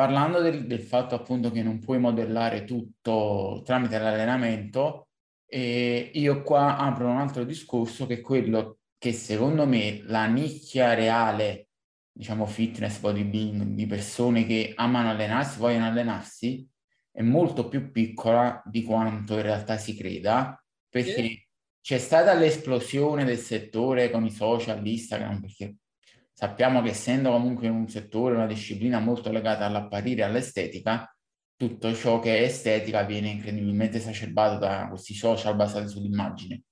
parlando del, del, fatto appunto che non puoi modellare tutto tramite l'allenamento, eh, io qua apro un altro discorso che è quello che secondo me la nicchia reale, diciamo fitness, bodybuilding, di persone che amano allenarsi, vogliono allenarsi, è molto più piccola di quanto in realtà si creda, perché c'è stata l'esplosione del settore con i social, Instagram, perché sappiamo che essendo comunque un settore, una disciplina molto legata all'apparire all'estetica, tutto ciò che è estetica viene incredibilmente esacerbato da questi social basati sull'immagine.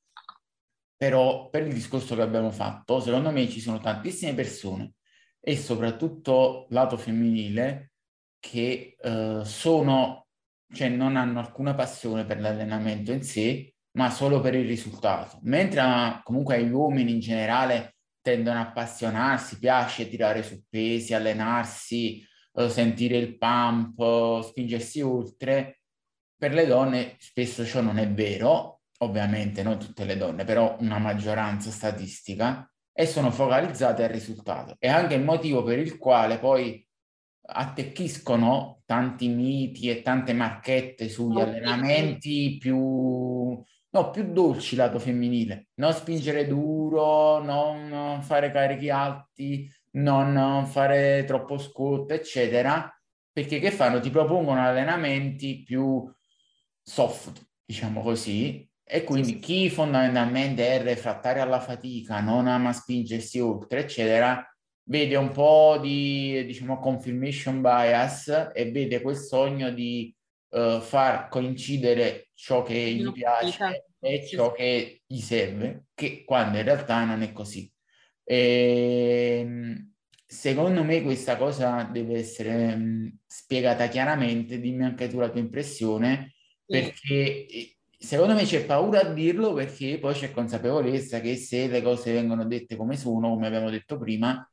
Però per il discorso che abbiamo fatto, secondo me ci sono tantissime persone e soprattutto lato femminile che eh, sono cioè non hanno alcuna passione per l'allenamento in sé, ma solo per il risultato. Mentre ah, comunque agli uomini in generale tendono a appassionarsi, piace tirare su pesi, allenarsi, eh, sentire il pump, spingersi oltre, per le donne spesso ciò non è vero, ovviamente non tutte le donne, però una maggioranza statistica, e sono focalizzate al risultato. È anche il motivo per il quale poi attecchiscono tanti miti e tante marchette sugli allenamenti più, no, più dolci lato femminile. Non spingere duro, non fare carichi alti, non fare troppo squat, eccetera, perché che fanno? Ti propongono allenamenti più soft, diciamo così, e quindi chi fondamentalmente è refrattario alla fatica, non ama spingersi oltre, eccetera, vede un po' di, diciamo, confirmation bias e vede quel sogno di uh, far coincidere ciò che gli piace e ciò che gli serve, che quando in realtà non è così. E, ehm, secondo me questa cosa deve essere mh, spiegata chiaramente, dimmi anche tu la tua impressione, perché eh, secondo me c'è paura a dirlo perché poi c'è consapevolezza che se le cose vengono dette come sono, come abbiamo detto prima,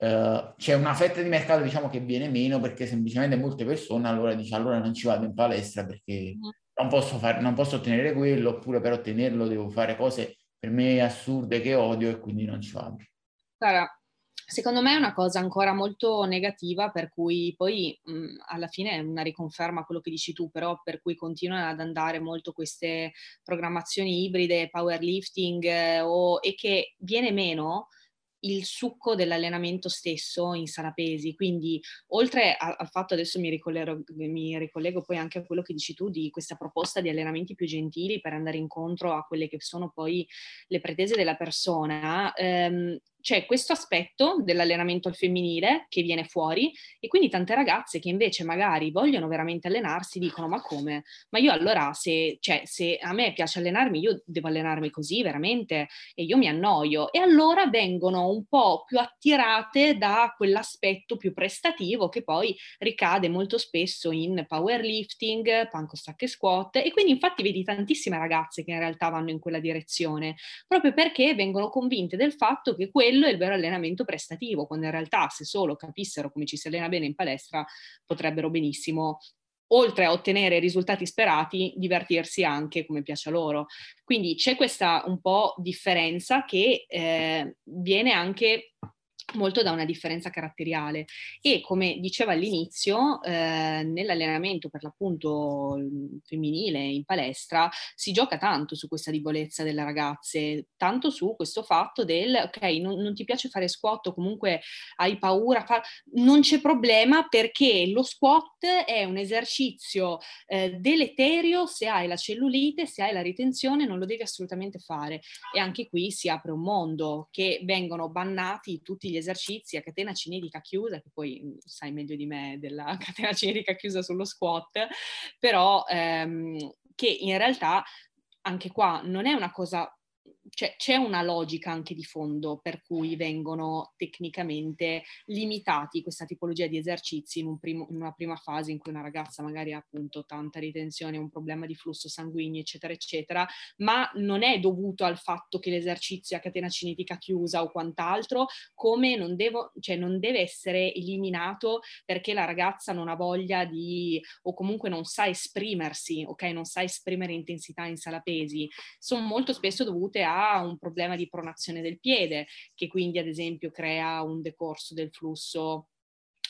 Uh, c'è una fetta di mercato diciamo che viene meno perché semplicemente molte persone allora dice allora non ci vado in palestra perché mm. non posso, fare, non posso ottenere quello oppure per ottenerlo devo fare cose per me assurde che odio e quindi non ci vado. Sara, secondo me è una cosa ancora molto negativa per cui poi mh, alla fine è una riconferma quello che dici tu però per cui continuano ad andare molto queste programmazioni ibride, powerlifting eh, o, e che viene meno il succo dell'allenamento stesso in sala pesi. Quindi, oltre a, al fatto, adesso mi mi ricollego poi anche a quello che dici tu di questa proposta di allenamenti più gentili per andare incontro a quelle che sono poi le pretese della persona, ehm, c'è questo aspetto dell'allenamento al femminile che viene fuori e quindi tante ragazze che invece magari vogliono veramente allenarsi dicono ma come? Ma io allora se, cioè, se a me piace allenarmi io devo allenarmi così veramente? E io mi annoio. E allora vengono un po' più attirate da quell'aspetto più prestativo che poi ricade molto spesso in powerlifting, panco stack e squat. E quindi infatti vedi tantissime ragazze che in realtà vanno in quella direzione proprio perché vengono convinte del fatto che quello quello è il vero allenamento prestativo, quando in realtà se solo capissero come ci si allena bene in palestra potrebbero benissimo oltre a ottenere i risultati sperati, divertirsi anche come piace a loro. Quindi c'è questa un po' differenza che eh, viene anche molto da una differenza caratteriale. E come diceva all'inizio eh, nell'allenamento per l'appunto femminile in palestra si gioca tanto su questa debolezza delle ragazze tanto su questo fatto del ok non, non ti piace fare squat o comunque hai paura fa... non c'è problema perché lo squat è un esercizio eh, deleterio se hai la cellulite se hai la ritenzione non lo devi assolutamente fare. E anche qui si apre un mondo che vengono bannati tutti gli esercizi a catena cinetica chiusa, che poi mm, sai meglio di me della catena cinetica chiusa sullo squat, però ehm, che in realtà anche qua non è una cosa cioè, c'è una logica anche di fondo per cui vengono tecnicamente limitati questa tipologia di esercizi in, un primo, in, una prima fase in cui una ragazza magari ha appunto tanta ritenzione, un problema di flusso sanguigno, eccetera, eccetera, ma non è dovuto al fatto che l'esercizio a catena cinetica chiusa o quant'altro, come non, devo, cioè non deve essere eliminato perché la ragazza non ha voglia di o comunque non sa esprimersi, ok? Non sa esprimere intensità in sala pesi. Sono molto spesso dovute a un problema di pronazione del piede, che quindi ad esempio crea un decorso del flusso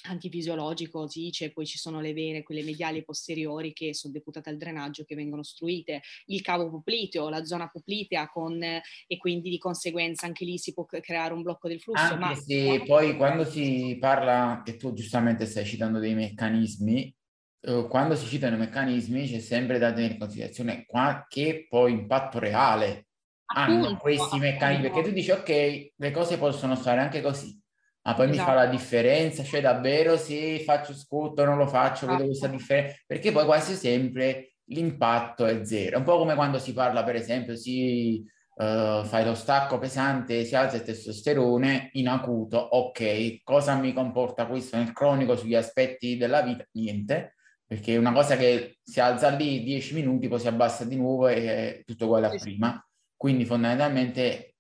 antifisiologico si dice, poi ci sono le vene, quelle mediali posteriori che sono deputate al drenaggio che vengono ostruite, il cavo popliteo, la zona poplitea con, e quindi di conseguenza anche lì si può creare un blocco del flusso. Anche ma... se poi quando si parla, che tu giustamente stai citando dei meccanismi, eh, quando si citano i meccanismi c'è sempre da tenere in considerazione che poi impatto reale Appunto, hanno questi meccanismi, perché tu dici ok, le cose possono stare anche così, ma poi esatto. mi fa la esatto. differenza, cioè davvero se faccio scotto non lo faccio, vedo questa esatto. differenza, perché poi quasi sempre l'impatto è zero. È un po' come quando si parla, per esempio, si uh, fai lo stacco pesante, si alza il testosterone in acuto, ok, cosa mi comporta questo nel cronico sugli aspetti della vita? Niente, perché una cosa che si alza lì 10 minuti, poi si abbassa di nuovo e è tutto uguale a prima. Quindi fondamentalmente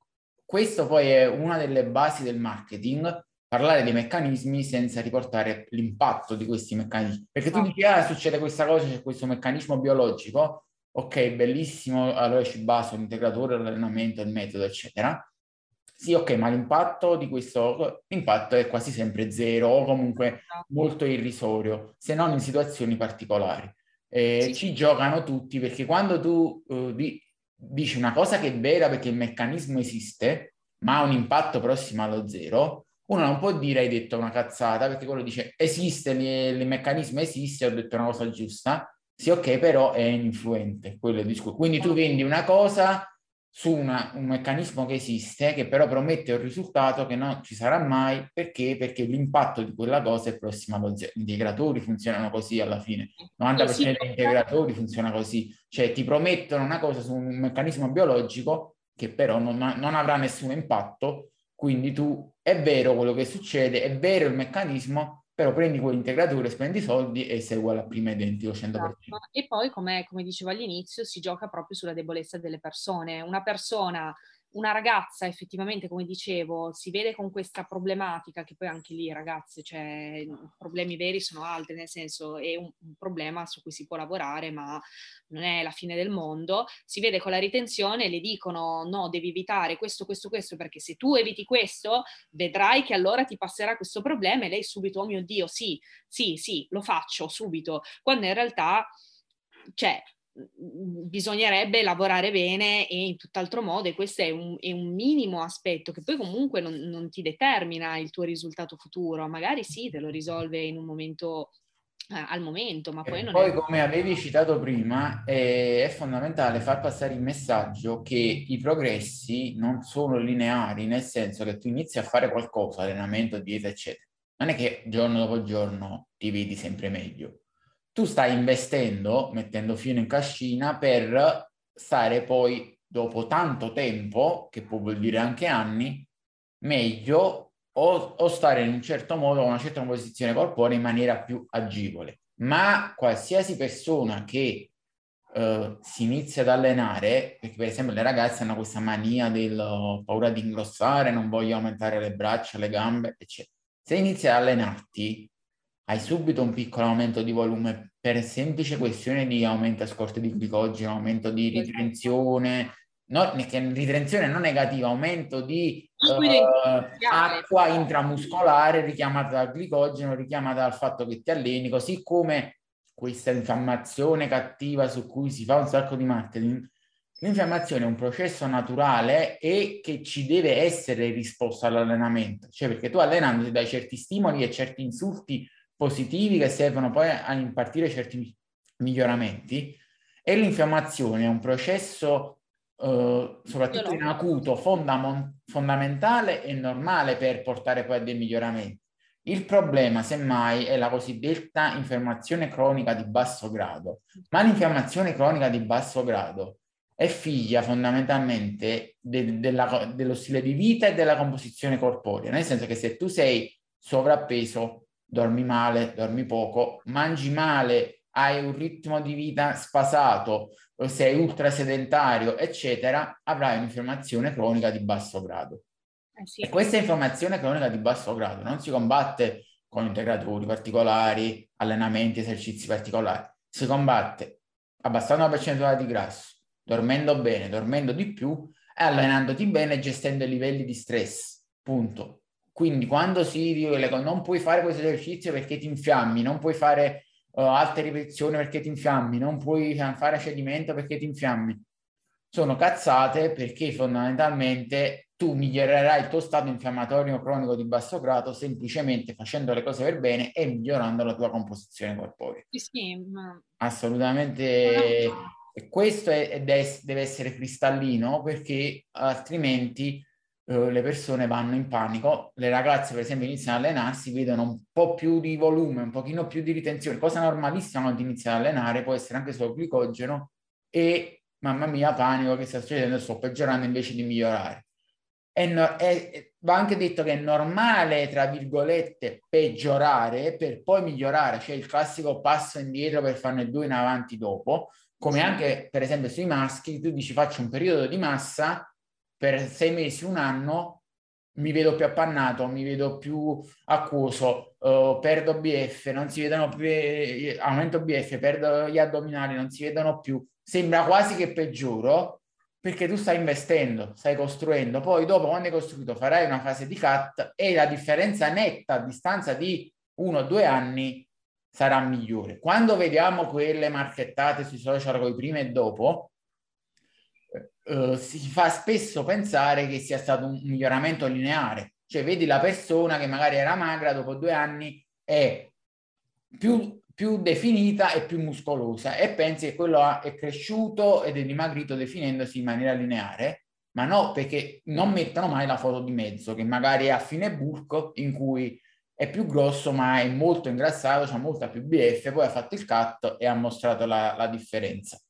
questo poi è una delle basi del marketing, parlare dei meccanismi senza riportare l'impatto di questi meccanismi. Perché tu ah. dici, ah, succede questa cosa, c'è questo meccanismo biologico, ok, bellissimo, allora ci baso l'integratore, l'allenamento, il metodo, eccetera. Sì, ok, ma l'impatto di questo l'impatto è quasi sempre zero o comunque esatto. molto irrisorio, se non in situazioni particolari. Eh, sì. Ci giocano tutti perché quando tu di, dici una cosa che è vera perché il meccanismo esiste, ma ha un impatto prossimo allo zero, uno non può dire hai detto una cazzata perché quello dice esiste, il, il meccanismo esiste, ho detto una cosa giusta, sì ok, però è influente, quello discorso. Quindi tu vendi una cosa su una, un meccanismo che esiste, che però promette un risultato che non ci sarà mai, perché? Perché l'impatto di quella cosa è prossimo allo zero. Gli integratori funzionano così alla fine, 90% degli integratori funziona così, cioè ti promettono una cosa su un meccanismo biologico che però non, non avrà nessun impatto, quindi tu è vero quello che succede, è vero il meccanismo, però prendi quell'integratore, spendi soldi e sei uguale a prima identico 100%. Esatto. E poi, come, come dicevo all'inizio, si gioca proprio sulla debolezza delle persone. Una persona una ragazza effettivamente, come dicevo, si vede con questa problematica, che poi anche lì ragazze, cioè problemi veri sono altri, nel senso è un, un, problema su cui si può lavorare, ma non è la fine del mondo, si vede con la ritenzione, le dicono no, devi evitare questo, questo, questo, perché se tu eviti questo, vedrai che allora ti passerà questo problema e lei subito, oh mio Dio, sì, sì, sì, lo faccio subito, quando in realtà, cioè, bisognerebbe lavorare bene e in tutt'altro modo e questo è un, è un minimo aspetto che poi comunque non, non, ti determina il tuo risultato futuro, magari sì, te lo risolve in un momento eh, al momento, ma poi non poi è... come avevi citato prima è, è fondamentale far passare il messaggio che i progressi non sono lineari, nel senso che tu inizi a fare qualcosa, allenamento, dieta, eccetera. Non è che giorno dopo giorno ti vedi sempre meglio tu stai investendo, mettendo fino in cascina per stare poi dopo tanto tempo, che può vuol dire anche anni, meglio o, o stare in un certo modo, una certa posizione corporea in maniera più agevole. Ma qualsiasi persona che uh, si inizia ad allenare, perché per esempio le ragazze hanno questa mania del uh, paura di ingrossare, non voglio aumentare le braccia, le gambe, eccetera. Se inizi ad allenarti, hai subito un piccolo aumento di volume per semplice questione di aumento a scorte di glicogeno, aumento di esatto. ritenzione, no, ritenzione non negativa, aumento di uh, acqua intramuscolare richiamata dal glicogeno, richiamata dal fatto che ti alleni, così come questa infiammazione cattiva su cui si fa un sacco di marketing. L'infiammazione è un processo naturale e che ci deve essere risposta all'allenamento, cioè perché tu allenandoti dai certi stimoli e certi insulti positivi che servono poi a impartire certi miglioramenti e l'infiammazione è un processo eh, soprattutto in acuto fondam- fondamentale e normale per portare poi a dei miglioramenti. Il problema, semmai, è la cosiddetta infiammazione cronica di basso grado, ma l'infiammazione cronica di basso grado è figlia fondamentalmente de- della, dello stile di vita e della composizione corporea, nel senso che se tu sei sovrappeso dormi male, dormi poco, mangi male, hai un ritmo di vita sfasato, sei ultra sedentario, eccetera, avrai un'infiammazione cronica di basso grado. Eh sì. E questa infiammazione cronica di basso grado non si combatte con integratori particolari, allenamenti, esercizi particolari, si combatte abbassando la percentuale di grasso, dormendo bene, dormendo di più e allenandoti bene, gestendo i livelli di stress. Punto quindi quando si dice non puoi fare questo esercizio perché ti infiammi, non puoi fare uh, alte ripetizioni perché ti infiammi, non puoi fare cedimento perché ti infiammi, sono cazzate perché fondamentalmente tu migliorerai il tuo stato infiammatorio cronico di basso grado semplicemente facendo le cose per bene e migliorando la tua composizione corporea. Sì, sì, ma... Assolutamente. E questo è, deve essere cristallino perché altrimenti eh, le persone vanno in panico. Le ragazze, per esempio, iniziano ad allenarsi, vedono un po' più di volume, un pochino più di ritenzione, cosa normalissima quando iniziano ad allenare, può essere anche solo glicogeno e mamma mia, panico che sta succedendo, sto peggiorando invece di migliorare. È, no, è, va anche detto che è normale, tra virgolette, peggiorare per poi migliorare, cioè il classico passo indietro per farne due in avanti dopo, come anche per esempio sui maschi, tu dici faccio un periodo di massa per sei mesi, un anno, mi vedo più appannato, mi vedo più acquoso, uh, perdo BF, non si vedono più, eh, aumento BF, perdo gli addominali, non si vedono più, sembra quasi che peggioro, perché tu stai investendo, stai costruendo, poi dopo quando hai costruito farai una fase di cut e la differenza netta a distanza di uno o due anni sarà migliore. Quando vediamo quelle marchettate sui social con i prima e dopo, eh, si fa spesso pensare che sia stato un miglioramento lineare, cioè vedi la persona che magari era magra dopo due anni è più più definita e più muscolosa e pensi che quello è cresciuto ed è dimagrito definendosi in maniera lineare, ma no, perché non mettono mai la foto di mezzo, che magari è a fine bulk, in cui è più grosso ma è molto ingrassato, ha molta più BF, poi ha fatto il cut e ha mostrato la, la differenza.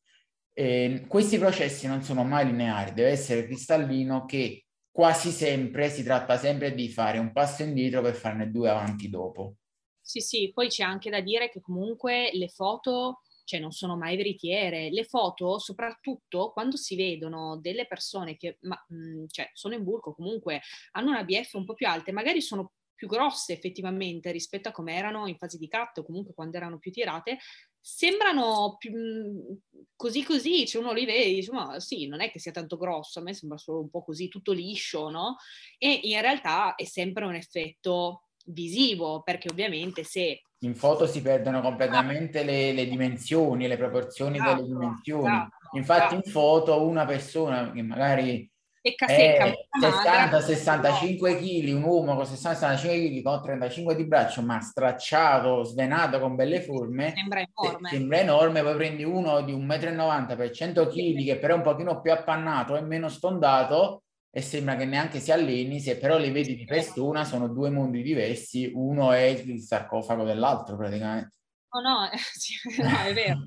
E questi processi non sono mai lineari, deve essere cristallino che quasi sempre si tratta sempre di fare un passo indietro per farne due avanti dopo. Sì, sì, poi c'è anche da dire che comunque le foto cioè non sono mai veritiere. Le foto, soprattutto quando si vedono delle persone che ma, mh, mhmm, cioè, sono in bulco, comunque hanno una BF un po' più alte, magari sono più grosse effettivamente rispetto a come erano in fase di cut o comunque quando erano più tirate, sembrano più, mhmm, così così, cioè uno li vede e dice ma sì, non è che sia tanto grosso, a me sembra solo un po' così, tutto liscio, no? E in realtà è sempre un effetto visivo, perché ovviamente se... In foto si perdono completamente le, le dimensioni, le proporzioni esatto, delle dimensioni. Esatto, Infatti esatto. in foto una persona che magari secca, secca, 60-65 kg, un uomo con 60-65 kg con 35 di braccio, ma stracciato, svenato con belle forme, sembra enorme. Sembra enorme, poi prendi uno di 1,90 m per 100 kg che però è un pochino più appannato e meno stondato e sembra che neanche si alleni, se però li vedi di persona sono due mondi diversi, uno è il sarcofago dell'altro praticamente. Oh no, sì, no è vero,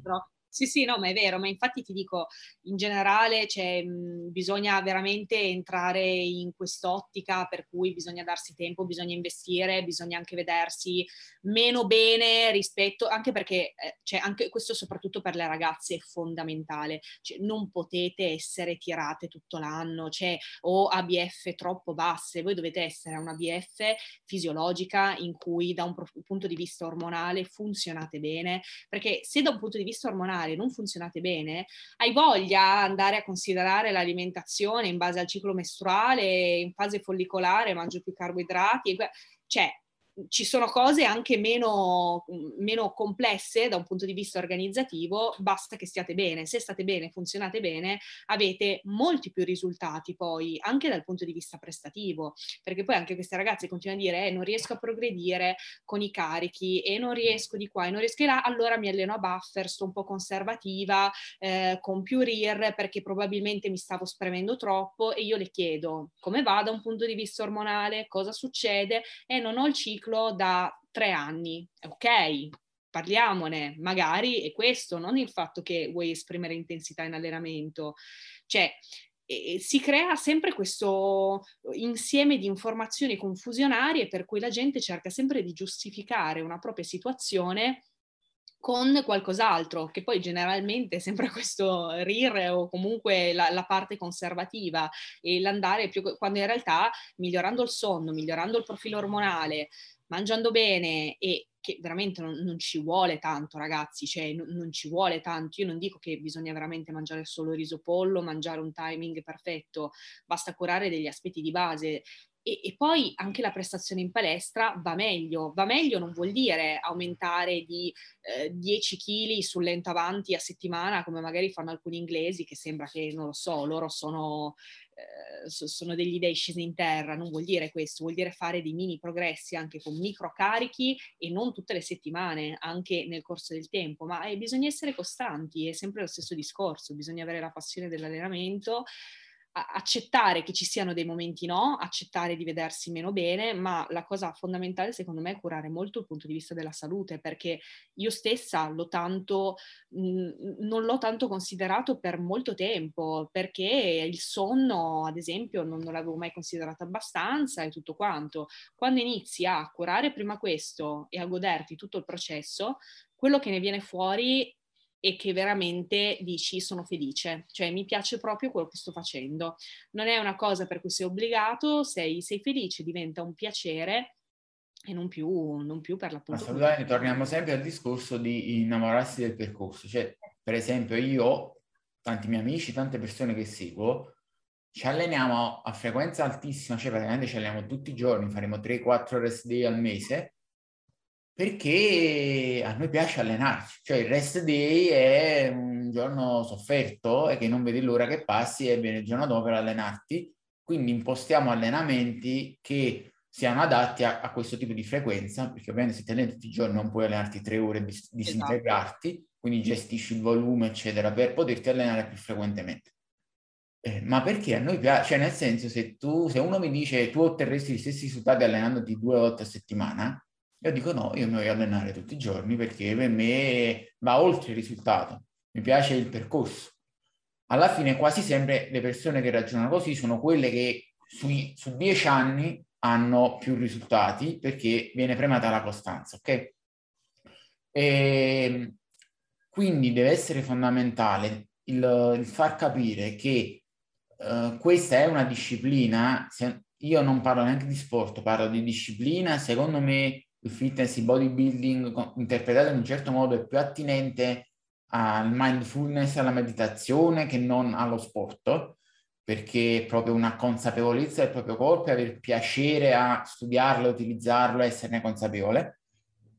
sì, sì, no, ma è vero, ma infatti ti dico, in generale cioè, mh, bisogna veramente entrare in quest'ottica per cui bisogna darsi tempo, bisogna investire, bisogna anche vedersi meno bene rispetto, anche perché eh, cioè, anche questo soprattutto per le ragazze è fondamentale, cioè, non potete essere tirate tutto l'anno, cioè, o ABF troppo basse, voi dovete essere una BF fisiologica in cui da un punto di vista ormonale funzionate bene, perché se da un punto di vista ormonale ormonali non funzionate bene, hai voglia andare a considerare l'alimentazione in base al ciclo mestruale, in fase follicolare mangio più carboidrati, cioè ci sono cose anche meno, meno, complesse da un punto di vista organizzativo, basta che stiate bene. Se state bene, funzionate bene, avete molti più risultati poi anche dal punto di vista prestativo, perché poi anche queste ragazze continuano a dire eh, non riesco a progredire con i carichi e non riesco di qua e non riesco di là, allora mi alleno a buffer, sto un po' conservativa, eh, con più RIR perché probabilmente mi stavo spremendo troppo e io le chiedo come va da un punto di vista ormonale, cosa succede? E non ho il ciclo ciclo da tre anni, ok? Parliamone, magari è questo, non il fatto che vuoi esprimere intensità in allenamento. Cioè, e si crea sempre questo insieme di informazioni confusionarie per cui la gente cerca sempre di giustificare una propria situazione con qualcos'altro, che poi generalmente è sempre questo RIR o comunque la, la, parte conservativa e l'andare più, quando in realtà migliorando il sonno, migliorando il profilo ormonale, mangiando bene e che veramente non, non ci vuole tanto ragazzi, cioè non, non, ci vuole tanto, io non dico che bisogna veramente mangiare solo riso pollo, mangiare un timing perfetto, basta curare degli aspetti di base, e, e, poi anche la prestazione in palestra va meglio. Va meglio non vuol dire aumentare di eh, 10 kg sul lento avanti a settimana, come magari fanno alcuni inglesi, che sembra che, non lo so, loro sono, eh, sono degli dei scesi in terra. Non vuol dire questo, vuol dire fare dei mini progressi anche con micro carichi e non tutte le settimane, anche nel corso del tempo. Ma eh, bisogna essere costanti, è sempre lo stesso discorso, bisogna avere la passione dell'allenamento accettare che ci siano dei momenti no, accettare di vedersi meno bene, ma la cosa fondamentale secondo me è curare molto il punto di vista della salute, perché io stessa l'ho tanto, mh, non l'ho tanto considerato per molto tempo, perché il sonno, ad esempio, non, non l'avevo mai considerato abbastanza e tutto quanto. Quando inizi a curare prima questo e a goderti tutto il processo, quello che ne viene fuori e che veramente dici sono felice, cioè mi piace proprio quello che sto facendo. Non è una cosa per cui sei obbligato, sei, sei felice, diventa un piacere e non più, non più per l'appunto. Assolutamente, torniamo sempre al discorso di innamorarsi del percorso. Cioè, per esempio, io, tanti miei amici, tante persone che seguo, ci alleniamo a frequenza altissima, cioè praticamente ci alleniamo tutti i giorni, faremo 3-4 rest day al mese perché a noi piace allenarci, cioè il rest day è un giorno sofferto e che non vedi l'ora che passi e viene il giorno dopo per allenarti, quindi impostiamo allenamenti che siano adatti a, a, questo tipo di frequenza, perché ovviamente se ti alleni tutti i giorni non puoi allenarti tre ore e dis- disintegrarti, esatto. quindi gestisci il volume, eccetera, per poterti allenare più frequentemente. Eh, ma perché a noi piace, cioè nel senso se tu, se uno mi dice tu otterresti gli stessi risultati allenandoti due volte a settimana, io dico no, io mi voglio allenare tutti i giorni perché per me va oltre il risultato, mi piace il percorso. Alla fine quasi sempre le persone che ragionano così sono quelle che sui, su dieci anni hanno più risultati perché viene premiata la costanza, ok? E, ehm, quindi deve essere fondamentale il, il far capire che uh, questa è una disciplina, se, io non parlo neanche di sport, parlo di disciplina, secondo me il fitness, il bodybuilding interpretato in un certo modo è più attinente al mindfulness, alla meditazione che non allo sport, perché è proprio una consapevolezza del proprio corpo e avere piacere a studiarlo, utilizzarlo, esserne consapevole.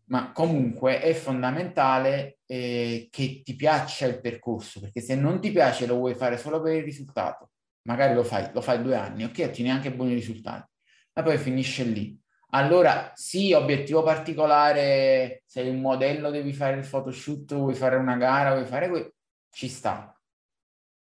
Ma comunque è fondamentale eh, che ti piaccia il percorso, perché se non ti piace lo vuoi fare solo per il risultato, magari lo fai, lo fai due anni, ok, ottieni anche buoni risultati, ma poi finisce lì allora, sì, obiettivo particolare, sei un modello, devi fare il photoshoot, vuoi fare una gara, vuoi fare questo, ci sta.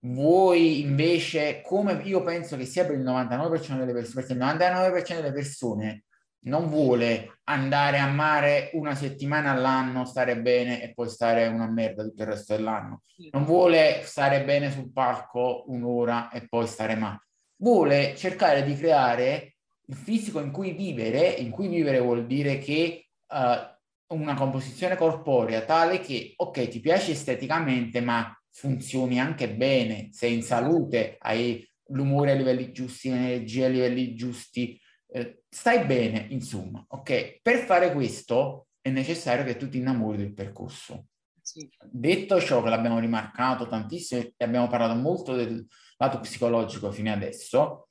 Vuoi invece, come io penso che sia per il 99% delle persone, perché il 99% delle persone non vuole andare a mare una settimana all'anno, stare bene e poi stare una merda tutto il resto dell'anno. Non vuole stare bene sul palco un'ora e poi stare male. Vuole cercare di creare il fisico in cui vivere, in cui vivere vuol dire che uh, una composizione corporea tale che, ok, ti piace esteticamente, ma funzioni anche bene, sei in salute, hai l'umore a livelli giusti, l'energia a livelli giusti, eh, stai bene, insomma, ok? Per fare questo è necessario che tu ti innamori del percorso. Sì. Detto ciò, che l'abbiamo rimarcato tantissimo e abbiamo parlato molto del lato psicologico fino adesso,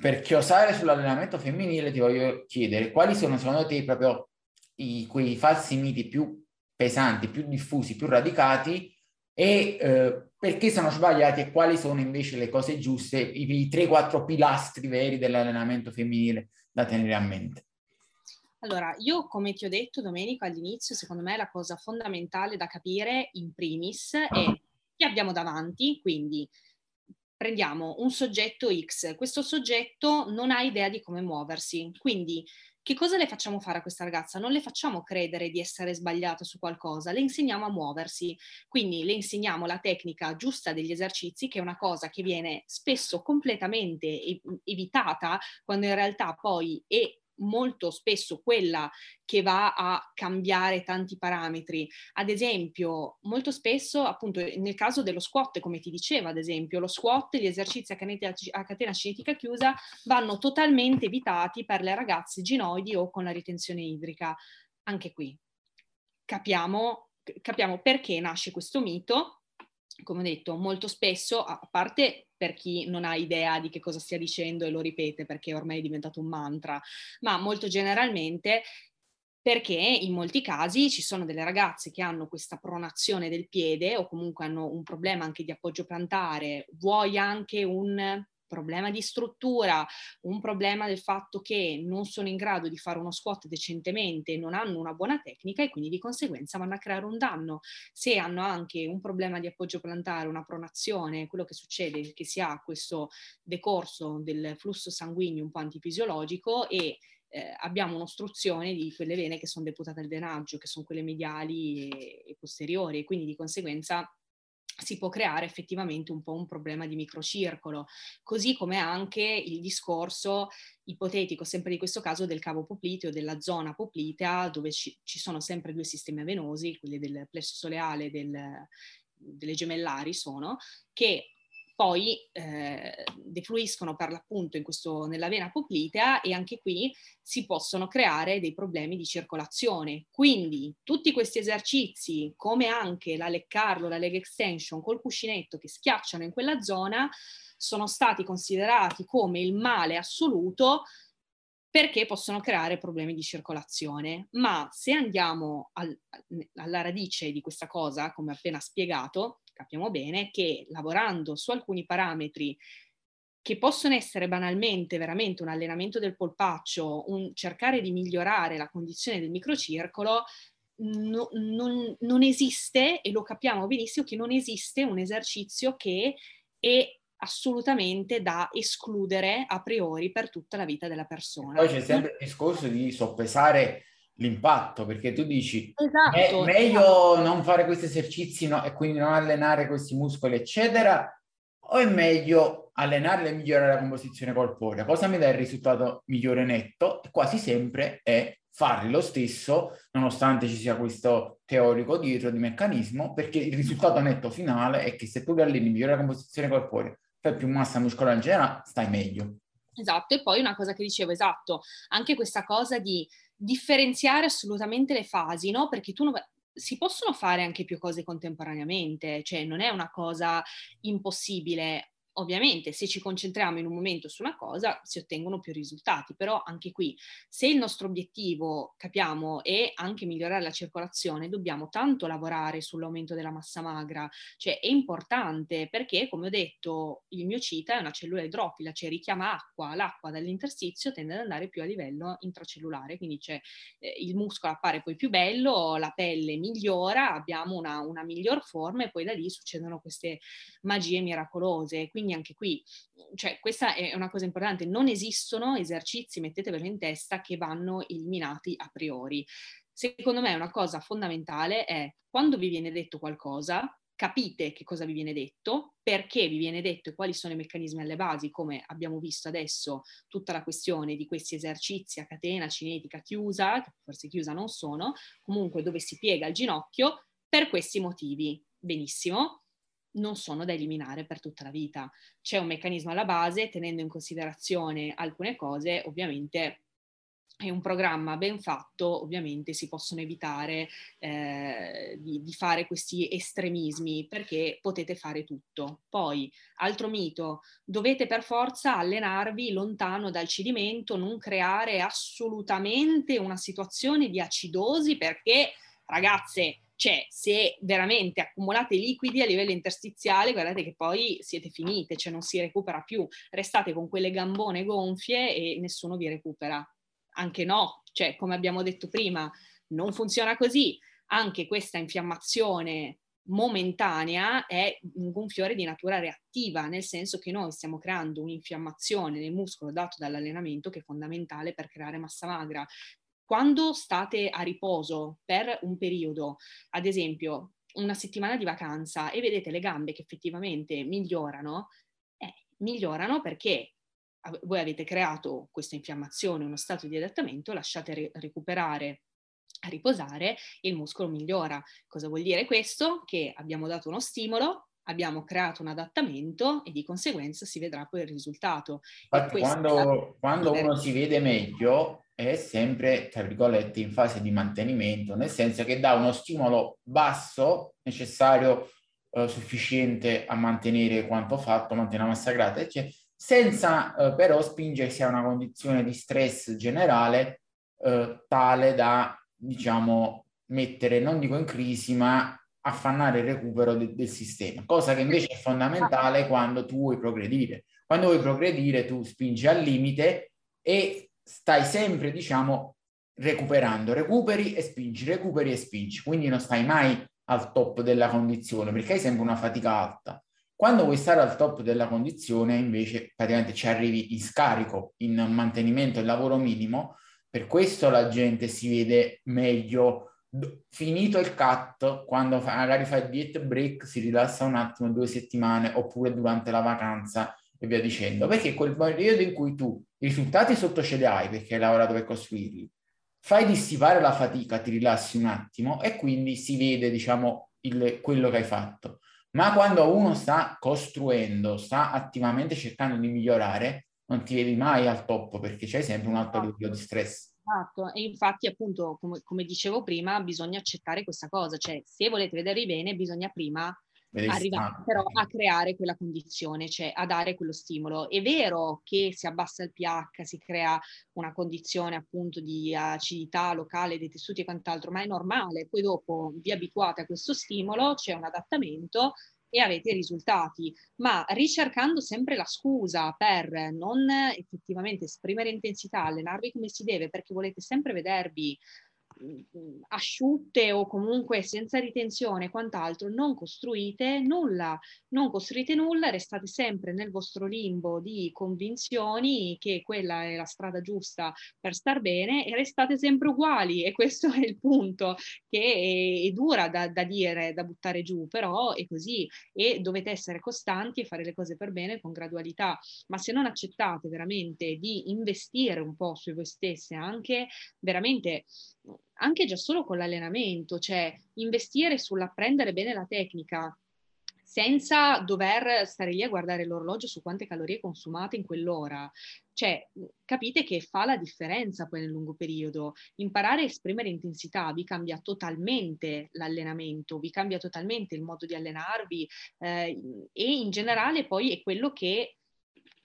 per chiosare sull'allenamento femminile ti voglio chiedere quali sono secondo te proprio i, quei falsi miti più pesanti, più diffusi, più radicati e eh, perché sono sbagliati e quali sono invece le cose giuste, i, i 3-4 pilastri veri dell'allenamento femminile da tenere a mente. Allora, io come ti ho detto Domenico all'inizio, secondo me la cosa fondamentale da capire in primis è chi abbiamo davanti, quindi prendiamo un soggetto X, questo soggetto non ha idea di come muoversi, quindi che cosa le facciamo fare a questa ragazza? Non le facciamo credere di essere sbagliata su qualcosa, le insegniamo a muoversi, quindi le insegniamo la tecnica giusta degli esercizi, che è una cosa che viene spesso completamente evitata, quando in realtà poi è molto spesso quella che va a cambiare tanti parametri. Ad esempio, molto spesso, appunto, nel caso dello squat, come ti dicevo, ad esempio, lo squat, gli esercizi a catena, a catena cinetica chiusa vanno totalmente evitati per le ragazze ginoidi o con la ritenzione idrica. Anche qui capiamo, capiamo perché nasce questo mito come ho detto, molto spesso, a parte per chi non ha idea di che cosa stia dicendo e lo ripete perché ormai è diventato un mantra, ma molto generalmente perché in molti casi ci sono delle ragazze che hanno questa pronazione del piede o comunque hanno un problema anche di appoggio plantare, vuoi anche un problema di struttura, un problema del fatto che non sono in grado di fare uno squat decentemente, non hanno una buona tecnica e quindi di conseguenza vanno a creare un danno. Se hanno anche un problema di appoggio plantare, una pronazione, quello che succede è che si ha questo decorso del flusso sanguigno un po' antifisiologico e eh, abbiamo un'ostruzione di quelle vene che sono deputate al drenaggio, che sono quelle mediali e, e posteriori, e quindi di conseguenza si può creare effettivamente un po' un problema di microcircolo, così come anche il discorso ipotetico, sempre di questo caso, del cavo popliteo, della zona poplitea, dove ci, ci sono sempre due sistemi venosi, quelli del plesso soleale e del, delle gemellari sono, che poi eh, defluiscono per l'appunto questo, nella vena poplitea e anche qui si possono creare dei problemi di circolazione. Quindi tutti questi esercizi, come anche la leg curl la leg extension col cuscinetto che schiacciano in quella zona, sono stati considerati come il male assoluto perché possono creare problemi di circolazione. Ma se andiamo al, alla radice di questa cosa, come appena spiegato, capiamo bene che lavorando su alcuni parametri che possono essere banalmente veramente un allenamento del polpaccio, un cercare di migliorare la condizione del microcircolo, no, non, non esiste, e lo capiamo benissimo, che non esiste un esercizio che è assolutamente da escludere a priori per tutta la vita della persona. Poi c'è sempre il discorso di soppesare l'impatto, perché tu dici esatto, me- meglio esatto. non fare questi esercizi no, e quindi non allenare questi muscoli, eccetera, o è meglio allenarli e migliorare la composizione corporea? Cosa mi dà il risultato migliore netto? E quasi sempre è farli lo stesso, nonostante ci sia questo teorico dietro di meccanismo, perché il risultato netto finale è che se tu alleni migliore la composizione corporea, fai più massa muscolare in generale, stai meglio. Esatto, e poi una cosa che dicevo, esatto, anche questa cosa di differenziare assolutamente le fasi, no? Perché tu non, si possono fare anche più cose contemporaneamente, cioè non è una cosa impossibile. Ovviamente se ci concentriamo in un momento su una cosa si ottengono più risultati, però anche qui se il nostro obiettivo, capiamo, è anche migliorare la circolazione, dobbiamo tanto lavorare sull'aumento della massa magra, cioè è importante perché come ho detto il mio cita è una cellula idrofila, cioè richiama acqua, l'acqua dall'interstizio tende ad andare più a livello intracellulare, quindi c'è, eh, il muscolo appare poi più bello, la pelle migliora, abbiamo una, una miglior forma e poi da lì succedono queste magie miracolose. Quindi quindi anche qui, cioè, questa è una cosa importante, non esistono esercizi, mettetevelo in testa, che vanno eliminati a priori. Secondo me una cosa fondamentale è quando vi viene detto qualcosa, capite che cosa vi viene detto, perché vi viene detto e quali sono i meccanismi alle basi, come abbiamo visto adesso tutta la questione di questi esercizi a catena cinetica chiusa, che forse chiusa non sono, comunque dove si piega il ginocchio, per questi motivi. Benissimo, non sono da eliminare per tutta la vita. C'è un meccanismo alla base, tenendo in considerazione alcune cose, ovviamente è un programma ben fatto, ovviamente si possono evitare eh, di, di, fare questi estremismi perché potete fare tutto. Poi, altro mito, dovete per forza allenarvi lontano dal cedimento, non creare assolutamente una situazione di acidosi perché, ragazze, cioè se veramente accumulate liquidi a livello interstiziale, guardate che poi siete finite, cioè non si recupera più, restate con quelle gambone gonfie e nessuno vi recupera. Anche no, cioè come abbiamo detto prima, non funziona così. Anche questa infiammazione momentanea è un gonfiore di natura reattiva, nel senso che noi stiamo creando un'infiammazione nel muscolo dato dall'allenamento che è fondamentale per creare massa magra quando state a riposo per un periodo, ad esempio una settimana di vacanza e vedete le gambe che effettivamente migliorano, eh, migliorano perché voi avete creato questa infiammazione, uno stato di adattamento, lasciate re- recuperare riposare e il muscolo migliora. Cosa vuol dire questo? Che abbiamo dato uno stimolo, abbiamo creato un adattamento e di conseguenza si vedrà poi il risultato. Infatti, quando, quando uno si vede meglio, è sempre, tra virgolette, in fase di mantenimento, nel senso che dà uno stimolo basso necessario eh, sufficiente a mantenere quanto fatto, mantenere la massa grassa, eccetera, senza eh, però spingersi a una condizione di stress generale eh, tale da, diciamo, mettere, non dico in crisi, ma affannare il recupero de- del sistema, cosa che invece è fondamentale quando tu vuoi progredire. Quando vuoi progredire tu spingi al limite e stai sempre, diciamo, recuperando, recuperi e spingi, recuperi e spingi, quindi non stai mai al top della condizione perché hai sempre una fatica alta. Quando vuoi stare al top della condizione, invece, praticamente ci arrivi in scarico, in mantenimento e lavoro minimo, per questo la gente si vede meglio finito il cut, quando magari fa il diet break, si rilassa un attimo, due settimane, oppure durante la vacanza e via dicendo. Perché quel periodo in cui tu risultati sotto ce li hai perché hai lavorato per costruirli, fai dissipare la fatica, ti rilassi un attimo e quindi si vede, diciamo, il, quello che hai fatto. Ma quando uno sta costruendo, sta attivamente cercando di migliorare, non ti vedi mai al top perché c'hai sempre un alto livello di stress. Esatto, e infatti appunto, come, come, dicevo prima, bisogna accettare questa cosa, cioè se volete vedere bene bisogna prima arrivare però a creare quella condizione, cioè a dare quello stimolo. È vero che si abbassa il pH, si crea una condizione appunto di acidità locale dei tessuti e quant'altro, ma è normale, poi dopo vi abituate a questo stimolo, c'è un adattamento e avete i risultati, ma ricercando sempre la scusa per non effettivamente esprimere intensità, allenarvi come si deve, perché volete sempre vedervi asciutte o comunque senza ritenzione quant'altro, non costruite nulla, non costruite nulla, restate sempre nel vostro limbo di convinzioni che quella è la strada giusta per star bene e restate sempre uguali. E questo è il punto che è, è dura da, da dire, da buttare giù, però è così. E dovete essere costanti e fare le cose per bene con gradualità, ma se non accettate veramente di investire un po' su voi stesse, anche veramente anche già solo con l'allenamento, cioè investire sull'apprendere bene la tecnica senza dover stare lì a guardare l'orologio su quante calorie consumate in quell'ora. Cioè, capite che fa la differenza poi nel lungo periodo. Imparare a esprimere intensità vi cambia totalmente l'allenamento, vi cambia totalmente il modo di allenarvi eh, e in generale poi è quello che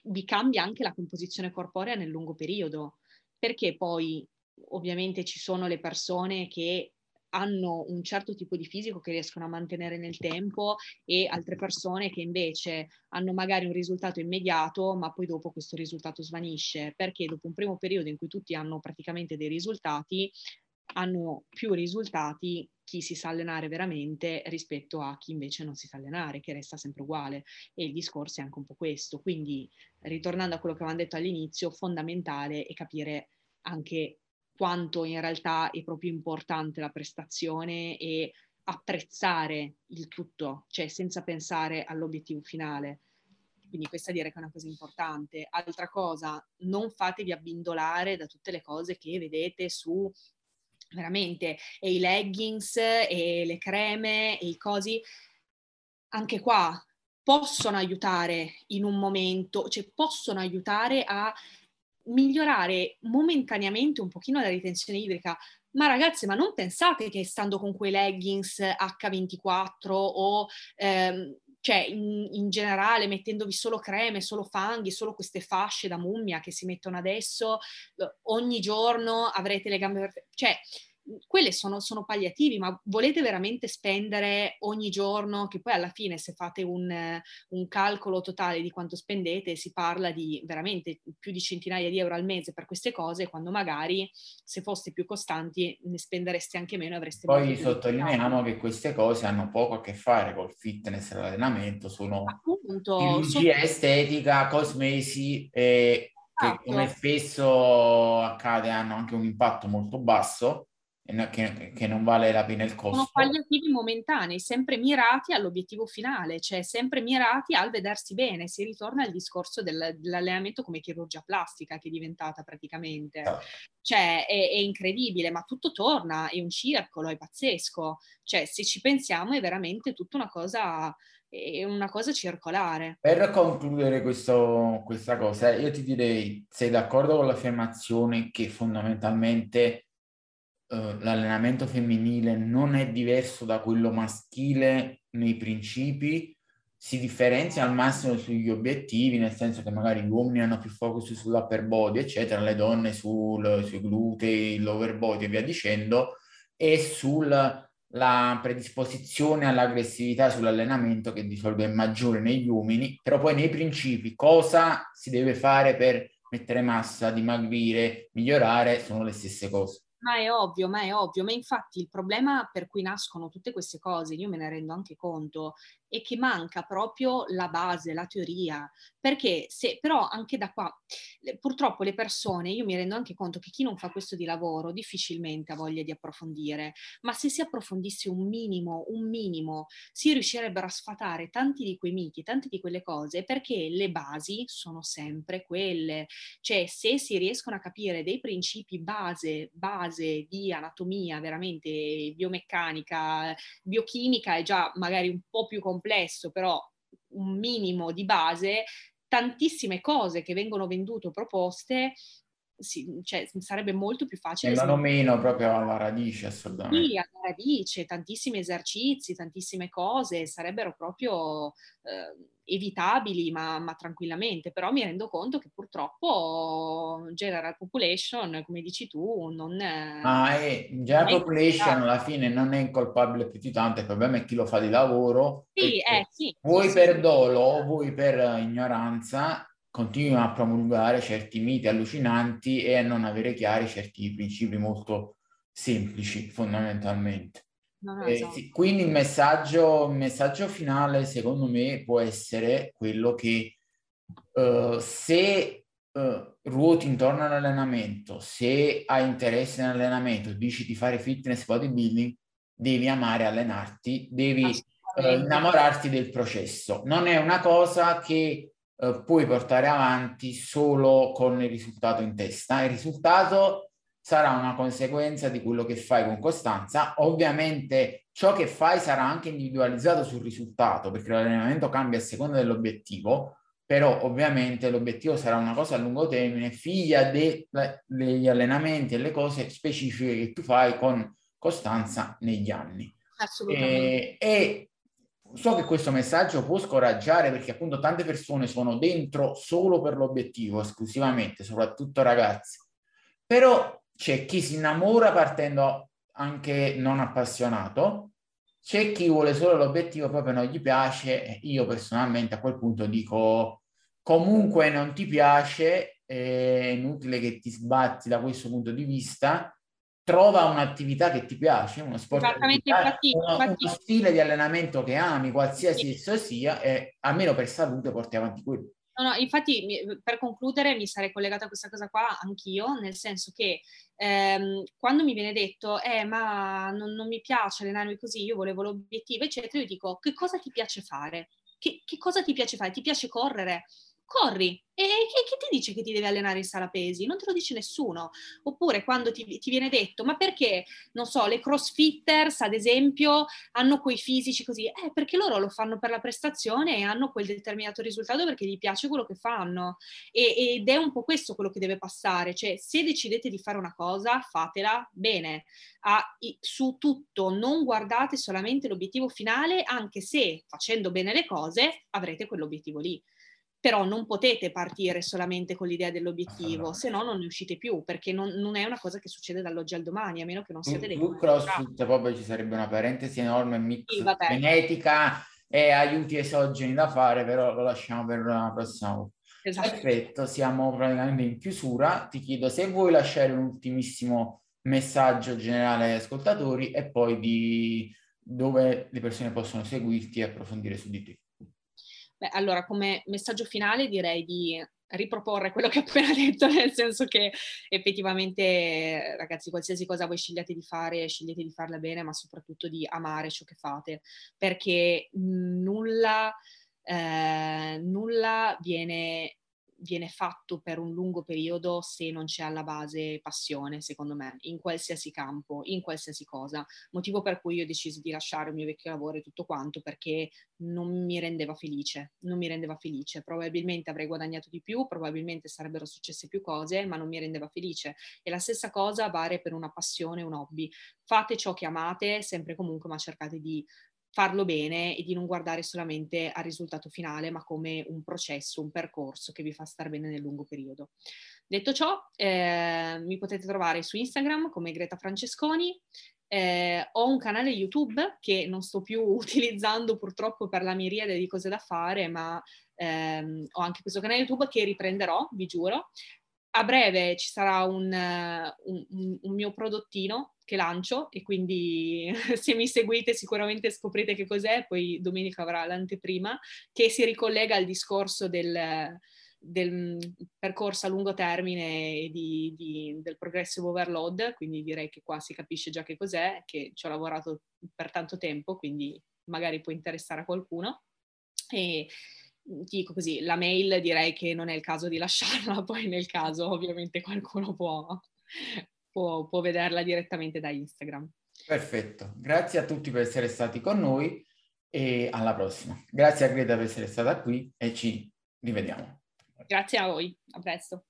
vi cambia anche la composizione corporea nel lungo periodo. Perché poi ovviamente ci sono le persone che hanno un certo tipo di fisico che riescono a mantenere nel tempo e altre persone che invece hanno magari un risultato immediato, ma poi dopo questo risultato svanisce, perché dopo un primo periodo in cui tutti hanno praticamente dei risultati, hanno più risultati chi si sa allenare veramente rispetto a chi invece non si sa allenare, che resta sempre uguale. E il discorso è anche un po' questo. Quindi, ritornando a quello che avevamo detto all'inizio, fondamentale è capire anche quanto in realtà è proprio importante la prestazione e apprezzare il tutto, cioè senza pensare all'obiettivo finale. Quindi questa direi che è una cosa importante. Altra cosa, non fatevi abbindolare da tutte le cose che vedete su veramente e i leggings e le creme e i cosi. Anche qua possono aiutare in un momento, cioè possono aiutare a migliorare momentaneamente un pochino la ritenzione idrica. Ma ragazzi, ma non pensate che stando con quei leggings H24 o ehm, cioè in, in, generale mettendovi solo creme, solo fanghi, solo queste fasce da mummia che si mettono adesso, ogni giorno avrete le gambe perfette. Cioè, quelle sono, sono, palliativi, ma volete veramente spendere ogni giorno, che poi alla fine se fate un, un, calcolo totale di quanto spendete, si parla di veramente più di centinaia di euro al mese per queste cose, quando magari se foste più costanti ne spendereste anche meno e avreste... Poi sottolineiamo che queste cose hanno poco a che fare col fitness e l'allenamento, sono Appunto, chirurgia so... estetica, cosmesi e che esatto. come spesso accade hanno anche un impatto molto basso che, che, non vale la pena il costo. Sono palliativi momentanei, sempre mirati all'obiettivo finale, cioè sempre mirati al vedersi bene. Si ritorna al discorso del, dell'allenamento come chirurgia plastica che è diventata praticamente. Ah. Cioè è, è, incredibile, ma tutto torna, è un circolo, è pazzesco. Cioè se ci pensiamo è veramente tutta una cosa è una cosa circolare. Per concludere questo, questa cosa, io ti direi, sei d'accordo con l'affermazione che fondamentalmente eh, l'allenamento femminile non è diverso da quello maschile nei principi, si differenzia al massimo sugli obiettivi, nel senso che magari gli uomini hanno più focus sull'upper body, eccetera, le donne sul, sui glutei, l'over body e via dicendo, e sulla predisposizione all'aggressività sull'allenamento che di solito è maggiore negli uomini, però poi nei principi cosa si deve fare per mettere massa, dimagrire, migliorare, sono le stesse cose. Ma è ovvio, ma è ovvio, ma infatti il problema per cui nascono tutte queste cose, io me ne rendo anche conto, è che manca proprio la base, la teoria, perché se però anche da qua, purtroppo le persone, io mi rendo anche conto che chi non fa questo di lavoro difficilmente ha voglia di approfondire, ma se si approfondisse un minimo, un minimo, si riuscirebbero a sfatare tanti di quei miti, tante di quelle cose, perché le basi sono sempre quelle, cioè se si riescono a capire dei principi base, base di anatomia, veramente biomeccanica, biochimica è già magari un po' più complesso, complesso, però un minimo di base, tantissime cose che vengono vendute o proposte sì, cioè, sarebbe molto più facile. Vengono meno proprio alla radice, assolutamente. Sì, alla radice, tantissimi esercizi, tantissime cose sarebbero proprio eh, evitabili, ma, ma, tranquillamente. Però mi rendo conto che purtroppo general population, come dici tu, non è... Ah, è general population alla fine non è incolpabile più di tanto, il problema è chi lo fa di lavoro. Sì, eh, sì. Vuoi sì, per sì. dolo o vuoi per ignoranza, continuano a promulgare certi miti allucinanti e a non avere chiari certi principi molto semplici fondamentalmente. No, eh, esatto. sì, quindi il messaggio, il messaggio, finale secondo me può essere quello che uh, se uh, ruoti intorno all'allenamento, se hai interesse nell'allenamento, dici di fare fitness bodybuilding, devi amare allenarti, devi uh, innamorarti del processo. Non è una cosa che eh, puoi portare avanti solo con il risultato in testa. Il risultato sarà una conseguenza di quello che fai con costanza. Ovviamente ciò che fai sarà anche individualizzato sul risultato, perché l'allenamento cambia a seconda dell'obiettivo, però ovviamente l'obiettivo sarà una cosa a lungo termine, figlia de, degli allenamenti e le cose specifiche che tu fai con costanza negli anni. Assolutamente. E, e so che questo messaggio può scoraggiare perché appunto tante persone sono dentro solo per l'obiettivo, esclusivamente, soprattutto ragazzi. Però c'è chi si innamora partendo anche non appassionato, c'è chi vuole solo l'obiettivo, proprio non gli piace. Io personalmente a quel punto dico comunque non ti piace, è inutile che ti sbatti da questo punto di vista trova un'attività che ti piace, uno sport, Esattamente, infatti, uno, infatti... uno stile di allenamento che ami, qualsiasi esso sia, e almeno per salute porti avanti quello. No, no, infatti per concludere mi sarei collegata a questa cosa qua anch'io, nel senso che ehm, quando mi viene detto, eh ma non, non, mi piace allenarmi così, io volevo l'obiettivo, eccetera, io dico, che cosa ti piace fare? Che, che cosa ti piace fare? Ti piace correre? Corri. E chi, chi, ti dice che ti devi allenare in sala pesi? Non te lo dice nessuno. Oppure quando ti, ti, viene detto, ma perché, non so, le crossfitters, ad esempio, hanno quei fisici così? Eh, perché loro lo fanno per la prestazione e hanno quel determinato risultato perché gli piace quello che fanno. E, ed è un po' questo quello che deve passare. Cioè, se decidete di fare una cosa, fatela bene. A, su tutto, non guardate solamente l'obiettivo finale, anche se facendo bene le cose avrete quell'obiettivo lì però non potete partire solamente con l'idea dell'obiettivo, se no non ne uscite più, perché non, non, è una cosa che succede dall'oggi al domani, a meno che non siate dei... Su CrossFit proprio ci sarebbe una parentesi enorme, mix sì, genetica e aiuti esogeni da fare, però lo lasciamo per una prossima volta. Esatto. Perfetto, siamo praticamente in chiusura. Ti chiedo se vuoi lasciare un ultimissimo messaggio generale agli ascoltatori e poi di dove le persone possono seguirti e approfondire su di te. Beh, allora, come messaggio finale direi di riproporre quello che ho appena detto, nel senso che effettivamente, ragazzi, qualsiasi cosa voi scegliate di fare, scegliete di farla bene, ma soprattutto di amare ciò che fate, perché nulla, eh, nulla viene viene fatto per un lungo periodo se non c'è alla base passione, secondo me, in qualsiasi campo, in qualsiasi cosa. Motivo per cui io ho deciso di lasciare il mio vecchio lavoro e tutto quanto, perché non mi rendeva felice, non mi rendeva felice. Probabilmente avrei guadagnato di più, probabilmente sarebbero successe più cose, ma non mi rendeva felice. E la stessa cosa vale per una passione, un hobby. Fate ciò che amate, sempre comunque, ma cercate di farlo bene e di non guardare solamente al risultato finale, ma come un processo, un percorso che vi fa star bene nel lungo periodo. Detto ciò, eh, mi potete trovare su Instagram come Greta Francesconi, eh, ho un canale YouTube che non sto più utilizzando purtroppo per la miriade di cose da fare, ma ehm, ho anche questo canale YouTube che riprenderò, vi giuro. A breve ci sarà un, un, un mio prodottino che lancio e quindi se mi seguite sicuramente scoprite che cos'è, poi domenica avrà l'anteprima che si ricollega al discorso del, del percorso a lungo termine di, di, del progressive overload, quindi direi che qua si capisce già che cos'è, che ci ho lavorato per tanto tempo, quindi magari può interessare a qualcuno. E dico così, la mail direi che non è il caso di lasciarla, poi nel caso ovviamente qualcuno può, può, può vederla direttamente da Instagram. Perfetto, grazie a tutti per essere stati con noi e alla prossima. Grazie a Greta per essere stata qui e ci rivediamo. Grazie a voi, a presto.